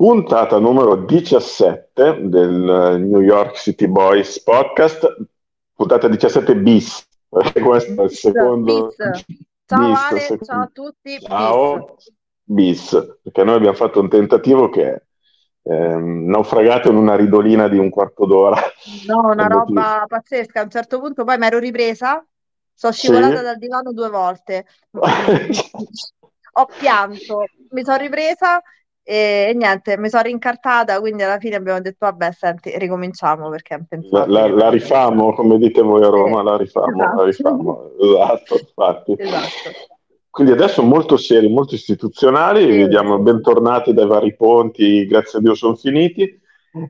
puntata numero 17 del New York City Boys podcast, puntata 17 bis, questo è il secondo... Bis. Ciao bis, Ale, secondo- ciao a tutti. Ciao, bis, perché noi abbiamo fatto un tentativo che è ehm, naufragato in una ridolina di un quarto d'ora. Bis. No, una roba pazzesca. A un certo punto poi mi ero ripresa, sono scivolata Sì. dal divano due volte. Ho pianto, mi sono ripresa e, e niente, mi sono rincartata, quindi alla fine abbiamo detto, vabbè, senti, ricominciamo perché è La, impensabile. la- la rifamo, come dite voi a Roma, Sì, la rifamo, la esatto. rifamo, esatto, infatti. Esatto. Quindi adesso molto seri, molto istituzionali, Sì. vi diamo bentornati dai vari ponti, grazie a Dio sono finiti.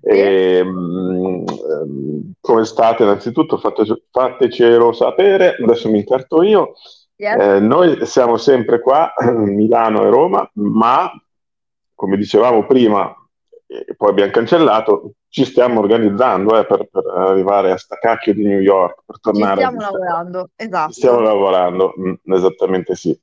E, mm, ehm, come state innanzitutto? Fate- fatecelo sapere, adesso mi incarto io. Yes. Eh, noi siamo sempre qua, Milano e Roma, ma come dicevamo prima, e poi abbiamo cancellato, ci stiamo organizzando eh, per, per arrivare a sta cacchio di New York, per Ci tornare a stiamo lavorando, Ci esatto. stiamo lavorando, mm, esattamente sì.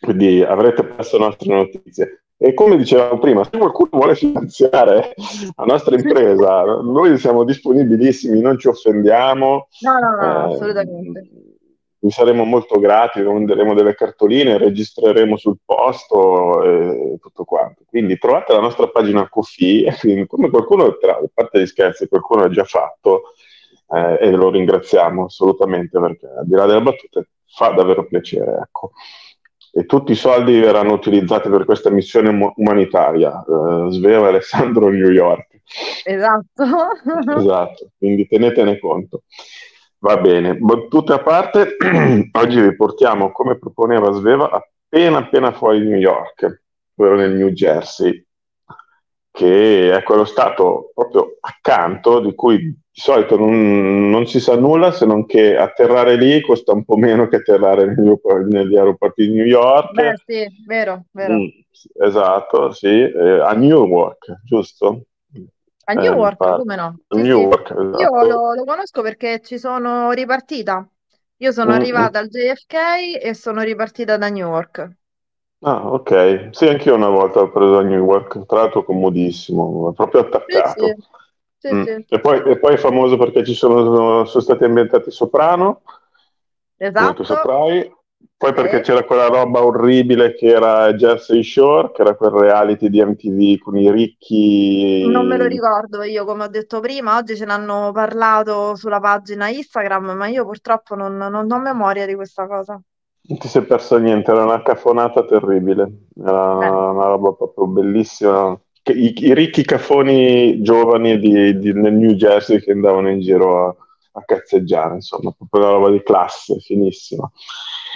Quindi avrete presto nostre notizie. E come dicevamo prima, se qualcuno vuole finanziare la nostra impresa, noi siamo disponibilissimi, non ci offendiamo. No, no, no, eh, assolutamente. Vi saremo molto grati, manderemo delle cartoline, registreremo sul posto e tutto quanto. Quindi trovate la nostra pagina Kofi, e quindi come qualcuno, tra a parte gli scherzi, qualcuno ha già fatto eh, e lo ringraziamo assolutamente perché al di là delle battute fa davvero piacere. Ecco. E tutti i soldi verranno utilizzati per questa missione mu- umanitaria, eh, Sveva Alessandro New York. Esatto. Esatto, quindi tenetene conto. Va bene, battute a parte, oggi vi portiamo, come proponeva Sveva, appena appena fuori New York, ovvero nel New Jersey, che è quello stato proprio accanto, di cui di solito non, non si sa nulla se non che atterrare lì costa un po' meno che atterrare negli, negli aeroporti di New York. Beh, sì, vero, vero. Mm, esatto, sì, eh, a Newark, giusto? A Eh, Newark, mi pare. come no? Sì, sì. Newark, Io esatto. lo, lo conosco perché ci sono ripartita. Io sono Mm, arrivata al JFK e sono ripartita da Newark. Ah, ok. Sì, anch'io una volta ho preso a Newark, tra l'altro comodissimo, proprio Sì, attaccato. sì, sì, Mm. sì. E poi, e poi è famoso perché ci sono, sono stati ambientati Soprano, come tu Esatto. saprai, poi perché c'era quella roba orribile che era Jersey Shore, che era quel reality di MTV con i ricchi. Non me lo ricordo io, come ho detto prima, oggi ce n'hanno parlato sulla pagina Instagram, ma io purtroppo non, non ho memoria di questa cosa. Non ti sei perso niente, era una cafonata terribile, era Eh. una roba proprio bellissima. I, i ricchi cafoni giovani di- di- nel New Jersey che andavano in giro a, a cazzeggiare, insomma, proprio una roba di classe, finissima,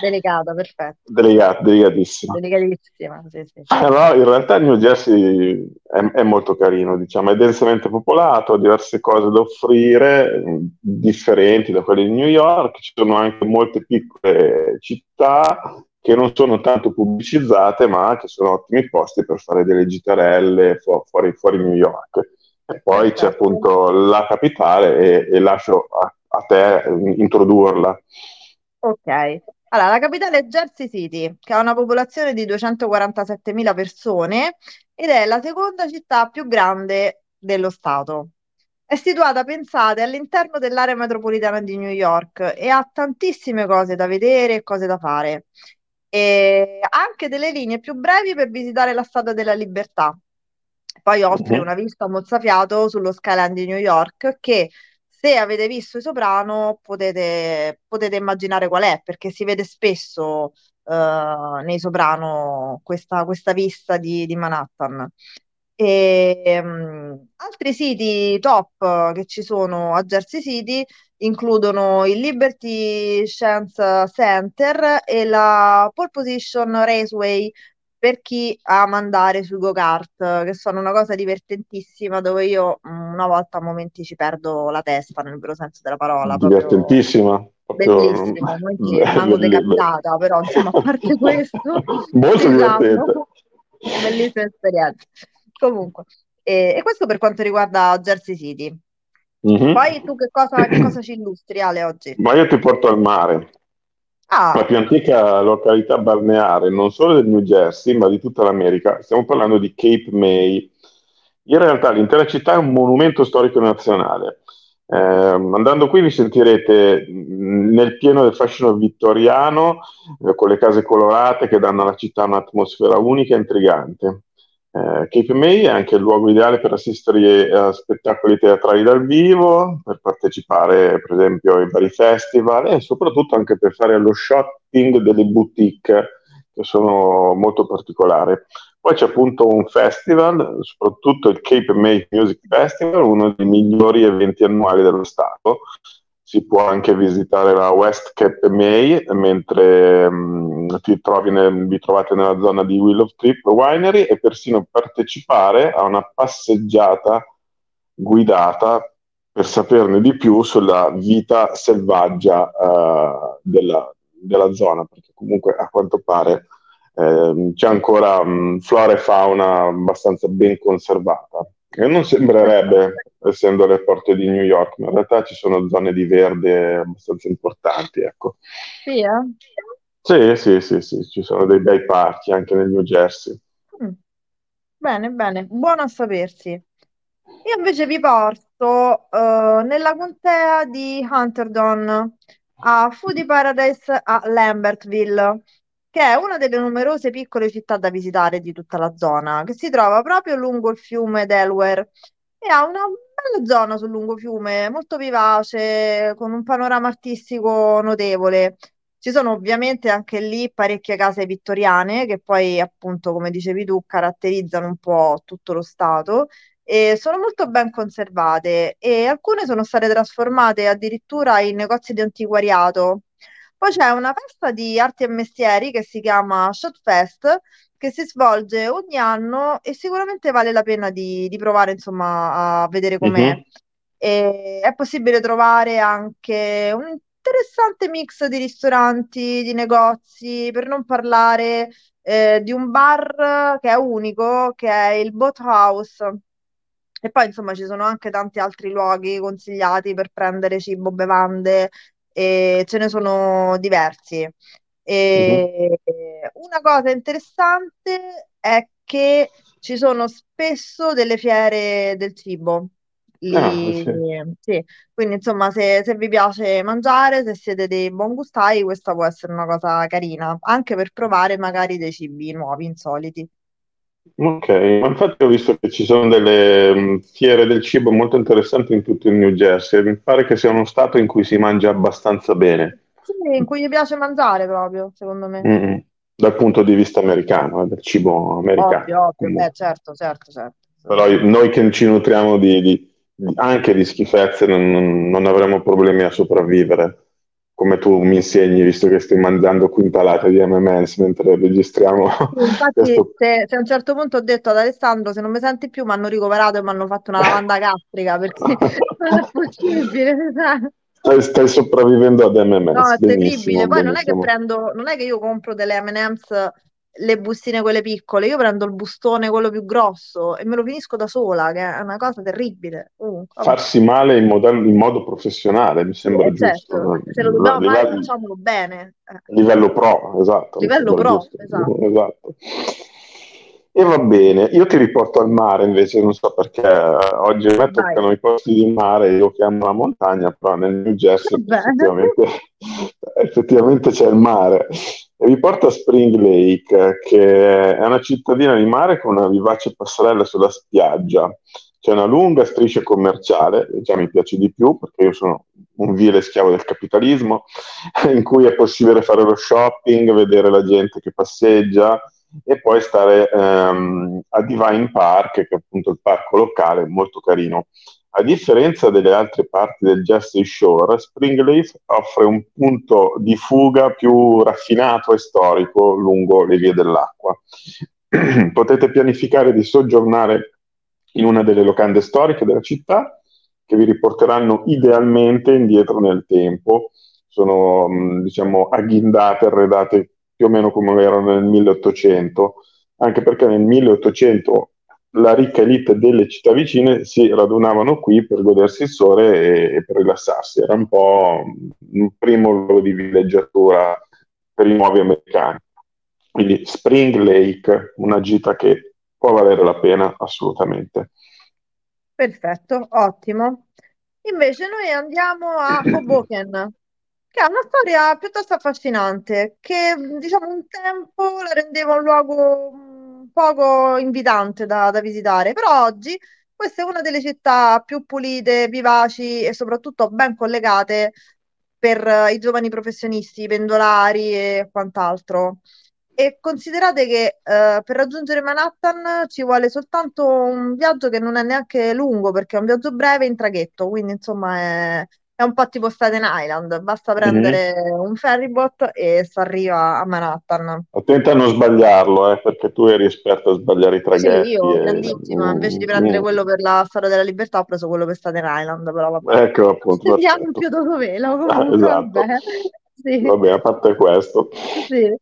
Delicata, perfetto. Delicata, delicatissima. Delicatissima, sì, sì. Però in realtà New Jersey è, è molto carino, diciamo, è densamente popolato, ha diverse cose da offrire, differenti da quelle di New York, ci sono anche molte piccole città che non sono tanto pubblicizzate, ma che sono ottimi posti per fare delle gitarelle fu- fuori, fuori New York. E poi c'è Perfetto. appunto la capitale e, e lascio a, a te eh, introdurla. Ok, allora la capitale è Jersey City, che ha una popolazione di 247.000 persone ed è la seconda città più grande dello stato. È situata, pensate, all'interno dell'area metropolitana di New York e ha tantissime cose da vedere e cose da fare. E anche delle linee più brevi per visitare la Statua della Libertà. Poi offre Mhm. una vista mozzafiato sullo skyline di New York che se avete visto I Soprano potete, potete immaginare qual è, perché si vede spesso eh, nei Soprano questa, questa vista di, di Manhattan. E, mm, altri siti top che ci sono a Jersey City includono il Liberty Science Center e la Pole Position Raceway per chi ama andare sui go-kart, che sono una cosa divertentissima dove io mm, una volta a momenti ci perdo la testa nel vero senso della parola, Divertentissima. Proprio... bellissimo, a momenti rimango decapitata, però insomma a parte questo, Molto diciamo, divertente. bellissima esperienza. Comunque, e, e questo per quanto riguarda Jersey City. Mhm. Poi tu che cosa, che cosa ci illustri Ale oggi? Ma io ti porto al mare, la Ah, più antica località balneare non solo del New Jersey, ma di tutta l'America. Stiamo parlando di Cape May, In realtà l'intera città è un monumento storico nazionale. Eh, andando qui vi sentirete nel pieno del fascino vittoriano, eh, con le case colorate che danno alla città un'atmosfera unica e intrigante. Eh, Cape May è anche il luogo ideale per assistere a spettacoli teatrali dal vivo, per partecipare per esempio ai vari festival e soprattutto anche per fare lo shopping delle boutique che sono molto particolari. Poi c'è appunto un festival, soprattutto il Cape May Music Festival, uno dei migliori eventi annuali dello Stato, si può anche visitare la West Cape May mentre um, nel, vi trovate nella zona di Willow Trip Winery e persino partecipare a una passeggiata guidata per saperne di più sulla vita selvaggia uh, della, della, zona, perché comunque a quanto pare eh, c'è ancora um, flora e fauna abbastanza ben conservata. E non sembrerebbe, essendo le porte di New York, ma in realtà ci sono zone di verde abbastanza importanti. Ecco. Sì, eh? sì, sì, sì, sì, ci sono dei bei parchi anche nel New Jersey. Mm. Bene, bene, buono a sapersi. Io invece vi porto uh, nella contea di Hunterdon, a Foodie Paradise a Lambertville, che è una delle numerose piccole città da visitare di tutta la zona, che si trova proprio lungo il fiume Delaware. E ha una bella zona sul lungo fiume, molto vivace, con un panorama artistico notevole. Ci sono ovviamente anche lì parecchie case vittoriane che poi, appunto, come dicevi tu, caratterizzano un po' tutto lo stato e sono molto ben conservate. E alcune sono state trasformate addirittura in negozi di antiquariato poi c'è una festa di arti e mestieri che si chiama Shot Fest, che si svolge ogni anno e sicuramente vale la pena di, di provare insomma, a vedere com'è. Mm-hmm. E è possibile trovare anche un interessante mix di ristoranti, di negozi, per non parlare eh, di un bar che è unico, che è il Boat House. E poi insomma ci sono anche tanti altri luoghi consigliati per prendere cibo, bevande, e ce ne sono diversi. E uh-huh. Una cosa interessante è che ci sono spesso delle fiere del cibo. Lì, ah, sì. sì. Quindi insomma se, se, vi piace mangiare, se siete dei buon gustai, questa può essere una cosa carina, anche per provare magari dei cibi nuovi, insoliti. Ok, ma infatti ho visto che ci sono delle um, fiere del cibo molto interessanti in tutto il New Jersey. Mi pare che sia uno stato in cui si mangia abbastanza bene. Sì, in cui gli piace mangiare proprio, secondo me. Mm-hmm. Dal punto di vista americano, eh, del cibo americano. Ovvio, ovvio, beh, certo, certo, certo. Però noi che ci nutriamo di, di, anche di schifezze non, non avremo problemi a sopravvivere come tu mi insegni, visto che stai mangiando quintalate di MMS mentre registriamo. Infatti, questo... se, se, a un certo punto ho detto ad Alessandro, se non mi senti più, mi hanno ricoverato e mi hanno fatto una lavanda gastrica perché non è possibile. Stai, stai, sopravvivendo ad MMS. No, è terribile. Poi non è che prendo, non è che io compro delle MMs le bustine quelle piccole, io prendo il bustone quello più grosso e me lo finisco da sola, che è una cosa terribile. Uh, Farsi male in, modo, in modo professionale mi sembra sì, giusto. Certo. Se lo dobbiamo no, fare, facciamolo bene. Livello pro, esatto. Livello pro, esatto. esatto. E va bene, io ti riporto al mare invece, non so perché oggi a me toccano i posti di mare, io chiamo la montagna, però nel New Jersey effettivamente, effettivamente c'è il mare e vi porto a Spring Lake, che è una cittadina di mare con una vivace passerella sulla spiaggia. C'è una lunga striscia commerciale, già mi piace di più perché io sono un vile schiavo del capitalismo, in cui è possibile fare lo shopping, vedere la gente che passeggia e poi stare ehm, a Divine Park, che è appunto il parco locale, molto carino. A differenza delle altre parti del Jersey Shore, Springleaf offre un punto di fuga più raffinato e storico lungo le vie dell'acqua. Potete pianificare di soggiornare in una delle locande storiche della città che vi riporteranno idealmente indietro nel tempo. Sono diciamo agghindate, arredate più o meno come erano nel 1800, anche perché nel 1800 la ricca elite delle città vicine si radunavano qui per godersi il sole e, e per rilassarsi. Era un po' un primo luogo di villeggiatura per i nuovi americani. Quindi Spring Lake, una gita che può valere la pena assolutamente. Perfetto, ottimo. Invece noi andiamo a Hoboken, che è una storia piuttosto affascinante, che diciamo un tempo la rendeva un luogo poco invitante da, da visitare, però oggi questa è una delle città più pulite, vivaci e soprattutto ben collegate per eh, i giovani professionisti, i pendolari e quant'altro. E considerate che eh, per raggiungere Manhattan ci vuole soltanto un viaggio che non è neanche lungo, perché è un viaggio breve in traghetto, quindi insomma è, è un po' tipo Staten Island, basta Mhm. prendere un ferryboat e si arriva a Manhattan. Attenta a non sbagliarlo, eh, perché tu eri esperto a sbagliare i Sì, traghetti. io e- grandissima, invece di prendere mm. quello per la Storia della Libertà ho preso quello per Staten Island, però vabbè. Ecco appunto, Sentiamo più dovelo, Ah, comunque esatto. vabbè. Sì. Va bene, a parte questo. Sì.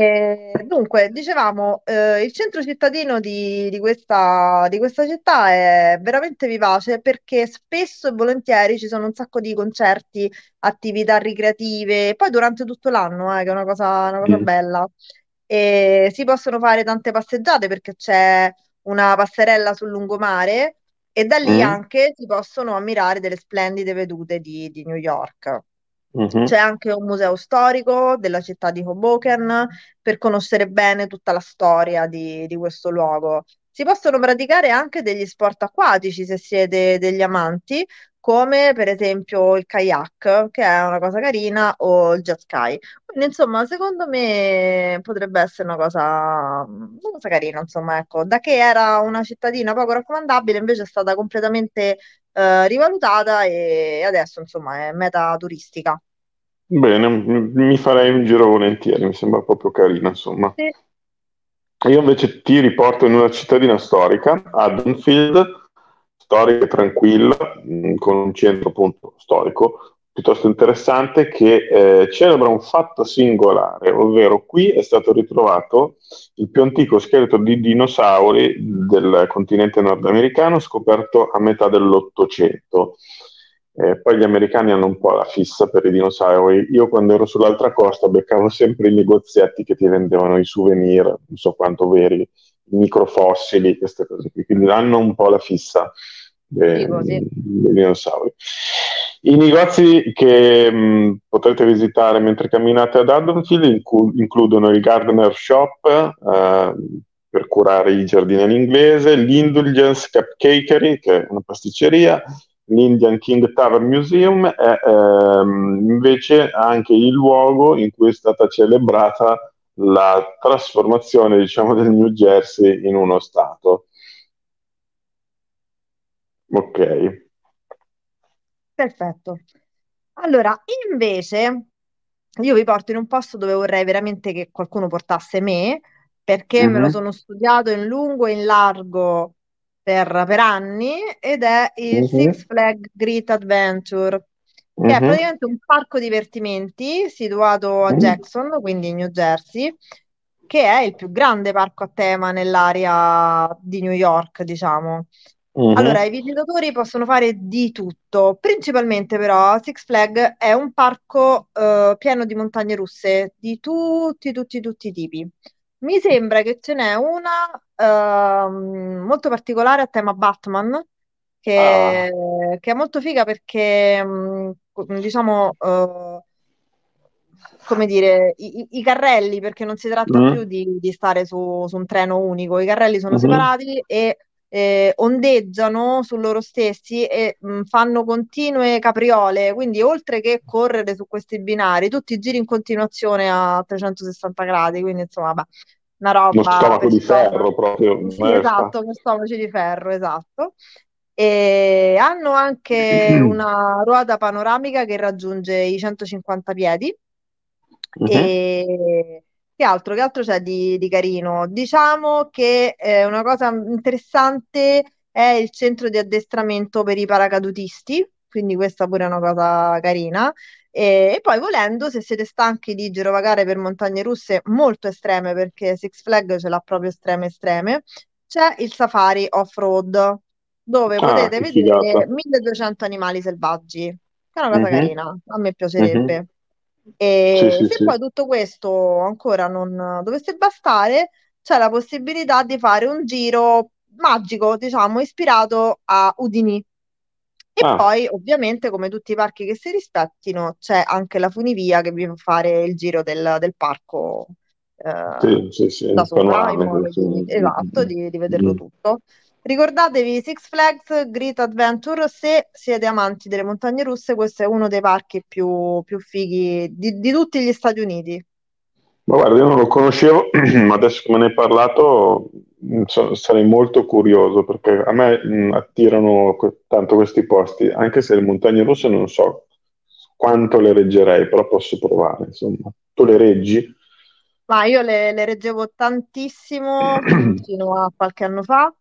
E dunque, dicevamo, eh, il centro cittadino di, di questa, di questa città è veramente vivace perché spesso e volentieri ci sono un sacco di concerti, attività ricreative, poi durante tutto l'anno, eh, che è una cosa, una cosa Mm. bella. E si possono fare tante passeggiate perché c'è una passerella sul lungomare e da lì Mm. anche si possono ammirare delle splendide vedute di, di New York. Mhm. C'è anche un museo storico della città di Hoboken per conoscere bene tutta la storia di, di questo luogo. Si possono praticare anche degli sport acquatici se siete degli amanti, come per esempio il kayak, che è una cosa carina, o il jet ski. Quindi, insomma, secondo me potrebbe essere una cosa, una cosa carina, insomma, ecco. Da che era una cittadina poco raccomandabile, invece è stata completamente eh, rivalutata e adesso, insomma, è meta turistica. Bene, mi farei un giro volentieri, mi sembra proprio carino, insomma. Sì. Io invece ti riporto in una cittadina storica, Haddonfield, storica e tranquilla, mh, con un centro appunto storico piuttosto interessante che eh, celebra un fatto singolare, ovvero qui è stato ritrovato il più antico scheletro di dinosauri del continente nordamericano scoperto a metà dell'Ottocento. Eh, poi gli americani hanno un po' la fissa per i dinosauri. Io quando ero sull'altra costa beccavo sempre i negozietti che ti vendevano i souvenir, non so quanto veri, i microfossili, queste cose qui. Quindi hanno un po' la fissa dei, Figo, sì. dei dinosauri. I negozi che mh, potrete visitare mentre camminate ad Haddonfield inclu- includono il Gardener Shop eh, per curare i giardini in inglese, l'Indulgence Cupcakery, che è una pasticceria, l'Indian King Tavern Museum è ehm, invece anche il luogo in cui è stata celebrata la trasformazione, diciamo, del New Jersey in uno stato. Ok. Perfetto. Allora, invece, io vi porto in un posto dove vorrei veramente che qualcuno portasse me, perché me lo Mhm, sono studiato in lungo e in largo per, per anni, ed è il Six mhm, Flag Great Adventure, che è mhm, praticamente un parco divertimenti situato a mhm, Jackson, quindi in New Jersey, che è il più grande parco a tema nell'area di New York, diciamo. Allora, mhm. i visitatori possono fare di tutto, principalmente però Six Flag è un parco eh, pieno di montagne russe di tutti, tutti, tutti i tipi. Mi sembra che ce n'è una ehm, molto particolare a tema Batman, che, Ah, che è molto figa perché, mm, diciamo, eh, come dire, i, i- carrelli, perché non si tratta più mm, di, di stare su, su un treno unico, i carrelli sono mhm. separati e eh, ondeggiano su loro stessi e mh, fanno continue capriole, quindi oltre che correre su questi binari, tu ti giri in continuazione a 360 gradi, quindi insomma, vabbè, una Uno roba stomaco per di ferro proprio, Sì, esatto, per stomaci di ferro, esatto. E hanno anche una ruota panoramica che raggiunge i 150 piedi. Mhm. E che altro, che altro c'è di, di carino? Diciamo che eh, una cosa interessante è il centro di addestramento per i paracadutisti, quindi questa pure è una cosa carina. E, e poi volendo, se siete stanchi di girovagare per montagne russe molto estreme, perché Six Flag ce l'ha proprio estreme estreme, c'è il safari off-road, dove Ah, potete vedere figata. 1200 animali selvaggi, che è una cosa Mhm, carina, a me piacerebbe. Sì, E sì, se sì. poi tutto questo ancora non dovesse bastare, c'è la possibilità di fare un giro magico, diciamo, ispirato a Udini. E Ah, poi, ovviamente, come tutti i parchi che si rispettino, c'è anche la funivia che vi fa fare il giro del, del parco eh, sì, sì, sì, da sopra, in modo di, esatto, di, di vederlo Mm. tutto. Ricordatevi Six Flags Great Adventure, se siete amanti delle montagne russe, questo è uno dei parchi più, più fighi di, di tutti gli Stati Uniti. Ma guarda, io non lo conoscevo, ma adesso che me ne hai parlato mh, so- sarei molto curioso perché a me mh, attirano que- tanto questi posti, anche se le montagne russe non so quanto le reggerei, però posso provare, insomma. Tu le reggi? Ma io le, le reggevo tantissimo mm, fino a qualche anno fa,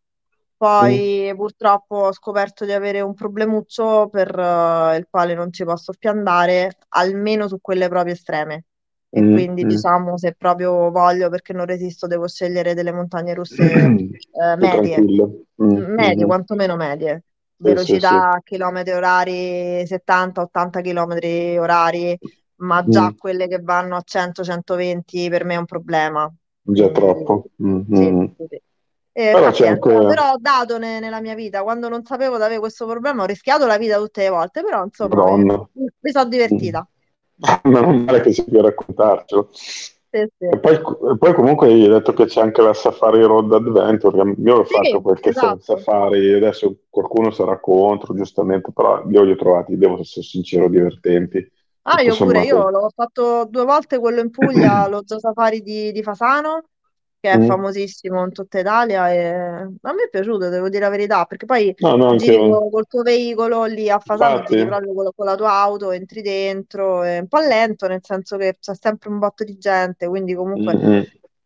poi purtroppo ho scoperto di avere un problemuccio per eh, il quale non ci posso più andare, almeno su quelle proprio estreme. E Mm, quindi mm. diciamo, se proprio voglio, perché non resisto, devo scegliere delle montagne russe eh, medie, tranquillo. Mm, medie, mm. quantomeno medie. Sì, sì, sì. Velocità chilometri orari 70-80 chilometri orari, ma già Mm, quelle che vanno a 100-120 per me è un problema. Già troppo. Mm, sì, mm. sì, sì. E Però pazienza, però ho dato ne- nella mia vita, quando non sapevo di avere questo problema, ho rischiato la vita tutte le volte, però insomma mi, Madonna. mi sono divertita. Meno male che si può raccontarcelo. Sì, sì. E poi, poi comunque hai detto che c'è anche la Safari Road Adventure, che io ho Sì, fatto qualche sa- esatto. safari, adesso qualcuno sarà contro, giustamente, però io li ho trovati, devo essere sincero, divertenti. Ah, Tutto io pure, io sommato. l'ho fatto due volte quello in Puglia, lo Zoo Safari di, di Fasano, che è Mm. famosissimo in tutta Italia e a me è piaciuto, devo dire la verità, perché poi No, no, giri col tuo veicolo lì a Fasano, giri proprio con, con la tua auto, entri dentro, è un po' lento, nel senso che c'è sempre un botto di gente, quindi comunque mm, mm.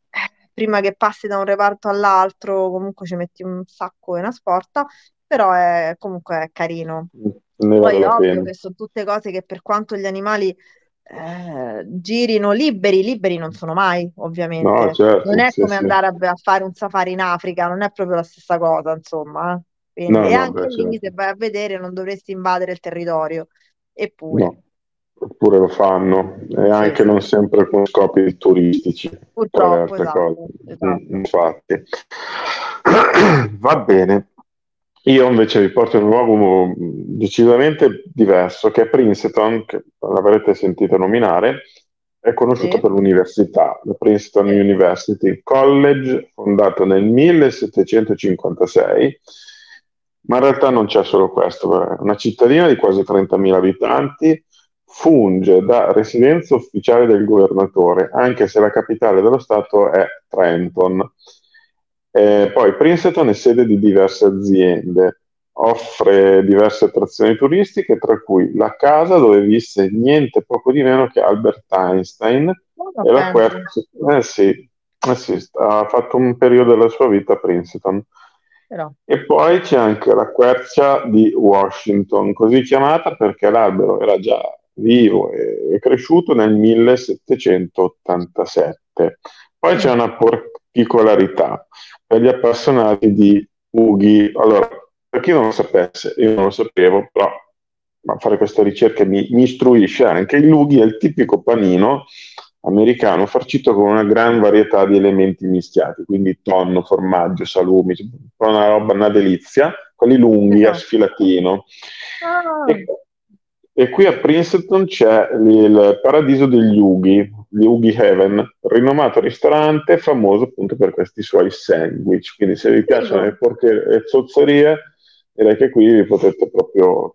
eh, prima che passi da un reparto all'altro, comunque ci metti un sacco in una sporta, però è comunque è carino. ne vale Poi la ovvio che sono tutte cose che per quanto gli animali eh, girino liberi, liberi non sono mai, No, ovviamente. certo, Non è sì, come sì. andare a, a fare un safari in Africa, non è proprio la stessa cosa, insomma. eh. Quindi, No, e no, anche beh, lì, certo. se vai a vedere, non dovresti invadere il territorio. Eppure, No, eppure lo fanno, e anche sì, non sempre con scopi turistici, purtroppo, esatto, Mm, esatto. infatti. Va bene. Io invece vi porto in un luogo decisamente diverso, che è Princeton, che l'avrete sentito nominare, è conosciuto Sì, per l'università, la Princeton. University College, fondato nel 1756, ma in realtà non c'è solo questo, è una cittadina di quasi 30.000 abitanti, funge da residenza ufficiale del governatore, anche se la capitale dello Stato è Trenton. Eh, poi Princeton è sede di diverse aziende, offre diverse attrazioni turistiche, tra cui la casa dove visse niente poco di meno che Albert Einstein Ma e la quercia, eh sì, eh sì, ha fatto un periodo della sua vita a Princeton. però. E poi c'è anche la quercia di Washington, così chiamata perché l'albero era già vivo e cresciuto nel 1787. Poi c'è una particolarità per gli appassionati di ughi. Allora, per chi non lo sapesse, io non lo sapevo, però ma fare queste ricerche mi, mi istruisce anche. Il ughi è il tipico panino americano farcito con una gran varietà di elementi mischiati, quindi tonno, formaggio, salumi, una roba, una delizia, quelli lunghi a Esatto. sfilatino. Ah, E, e qui a Princeton c'è il paradiso degli ughi, gli Ughi Heaven, rinomato ristorante famoso appunto per questi suoi sandwich. Quindi se vi piacciono le porche e zozzerie, direi che qui vi potete proprio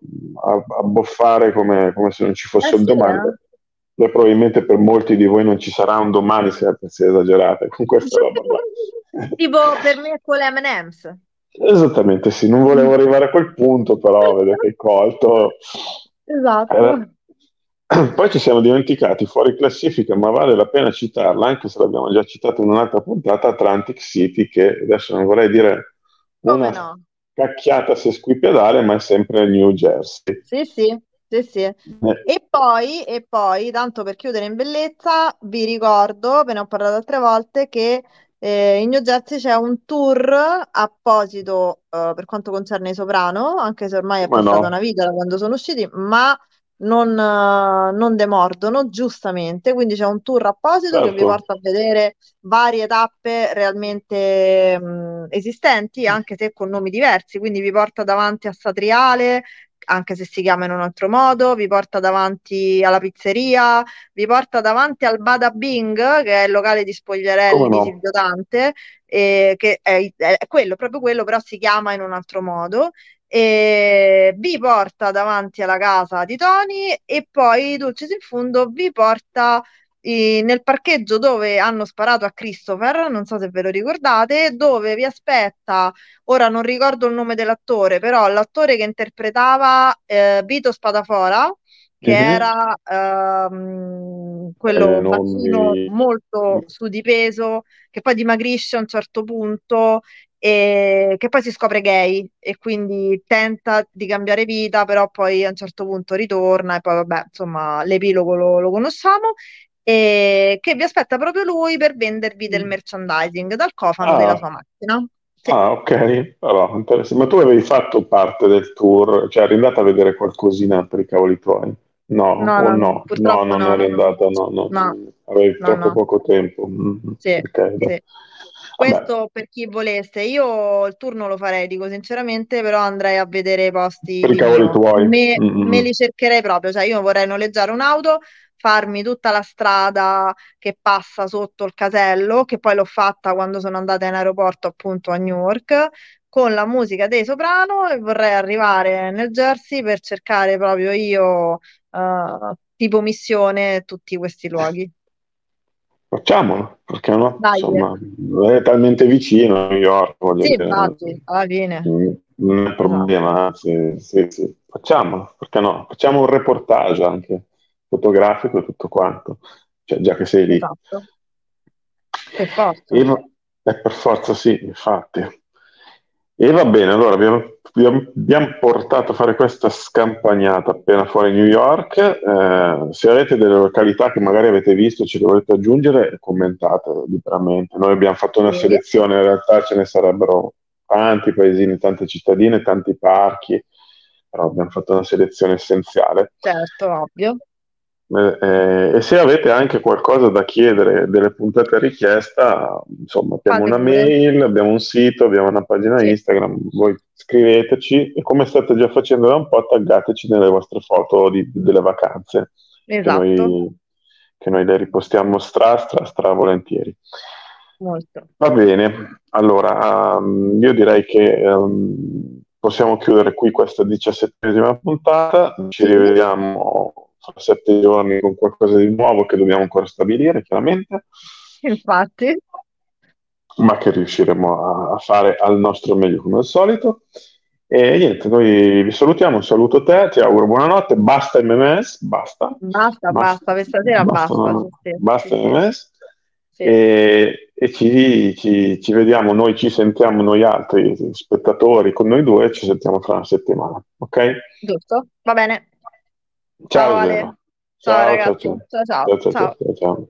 abboffare come, come se non ci fosse Eh un domani. eh. E probabilmente per molti di voi non ci sarà un domani se se esagerate con questa roba. Tipo per me con le M&M's. Esattamente, sì, non volevo arrivare a quel punto, però vedo che hai colto. Esatto. Eh, Poi ci siamo dimenticati fuori classifica, ma vale la pena citarla, anche se l'abbiamo già citata in un'altra puntata, Atlantic City, che adesso non vorrei dire Come una no? cacchiata sesquipiadale, ma è sempre New Jersey. Sì, sì, sì, sì. Eh, E poi, e poi, tanto per chiudere in bellezza, vi ricordo, ve ne ho parlato altre volte, che eh, in New Jersey c'è un tour apposito eh, per quanto concerne i Soprano, anche se ormai è ma passata no, una vita da quando sono usciti, ma non, non demordono, giustamente, quindi c'è un tour apposito che vi certo. porta a vedere varie tappe realmente mh, esistenti, anche se con nomi diversi, quindi vi porta davanti a Satriale, anche se si chiama in un altro modo, vi porta davanti alla pizzeria, vi porta davanti al Bada Bing, che è il locale di spogliarelli no? di Silvio Dante, eh, che è, è quello, proprio quello, però si chiama in un altro modo e vi porta davanti alla casa di Tony e poi Dulcis in fondo vi porta eh, nel parcheggio dove hanno sparato a Christopher, non so se ve lo ricordate, dove vi aspetta, ora non ricordo il nome dell'attore, però l'attore che interpretava eh, Vito Spadafora, che Mhm. era ehm, quello Eh, non bassino mi... molto su di peso, che poi dimagrisce a un certo punto e che poi si scopre gay e quindi tenta di cambiare vita, però poi a un certo punto ritorna e poi vabbè, insomma, l'epilogo lo, lo conosciamo e che vi aspetta proprio lui per vendervi del merchandising dal cofano della Ah, sua macchina. Sì. ah, ok, allora, interessante. Ma tu avevi fatto parte del tour, cioè eri andata a vedere qualcosina per i cavoli tuoi? No, No, no, no, no? Non no, eri no, no, andata, no, no, avevi troppo poco tempo. Mhm, Sì, Ok, dai. sì. Questo per chi volesse, io il tour non lo farei, dico sinceramente, però andrei a vedere i posti per i cavoli tuoi. Me, me Mhm. li cercherei proprio, cioè io vorrei noleggiare un'auto, farmi tutta la strada che passa sotto il casello, che poi l'ho fatta quando sono andata in aeroporto appunto a Newark, con la musica dei Soprano e vorrei arrivare nel Jersey per cercare proprio io, eh, tipo missione, tutti questi luoghi. Facciamolo, perché no? Dai, eh. Insomma, è talmente vicino a New York, voglio sì, dire, infatti, alla fine. non è Esatto. problema, anzi, sì, sì, facciamolo, perché no? Facciamo un reportage anche fotografico e tutto quanto, cioè, già che sei lì. Esatto, per forza. E eh, per forza sì, infatti. E va bene, allora abbiamo, abbiamo- portato a fare questa scampagnata appena fuori New York. Eh, se avete delle località che magari avete visto e ce le volete aggiungere, commentate liberamente. Noi abbiamo fatto una selezione, in realtà ce ne sarebbero tanti paesini, tante cittadine, tanti parchi, però abbiamo fatto una selezione essenziale. certo, ovvio. Eh, eh, e se avete anche qualcosa da chiedere, delle puntate a richiesta, insomma, abbiamo Fate una mail, abbiamo un sito, abbiamo una pagina Sì, Instagram, voi scriveteci e come state già facendo da un po', taggateci nelle vostre foto di- delle vacanze, che esatto, noi, che noi le ripostiamo stra, stra, stra volentieri. molto. Va bene, allora um, io direi che um, possiamo chiudere qui questa diciassettesima puntata, ci rivediamo fra sette giorni con qualcosa di nuovo che dobbiamo ancora stabilire, chiaramente, infatti. ma che riusciremo a, a fare al nostro meglio come al solito. E niente, noi vi salutiamo, un saluto a te, ti auguro buonanotte, basta MMS, basta, Basta, basta, basta, per stasera basta, basta. Sì, basta sì, MMS. sì. E, e ci, ci- ci vediamo, noi ci sentiamo, noi altri spettatori con noi due, ci sentiamo fra una settimana, ok? Giusto? Va bene. Ciao Ciao. Ale. Ciao ciao. Ciao ciao. Ciao, ciao, Ciao. ciao, ciao, ciao.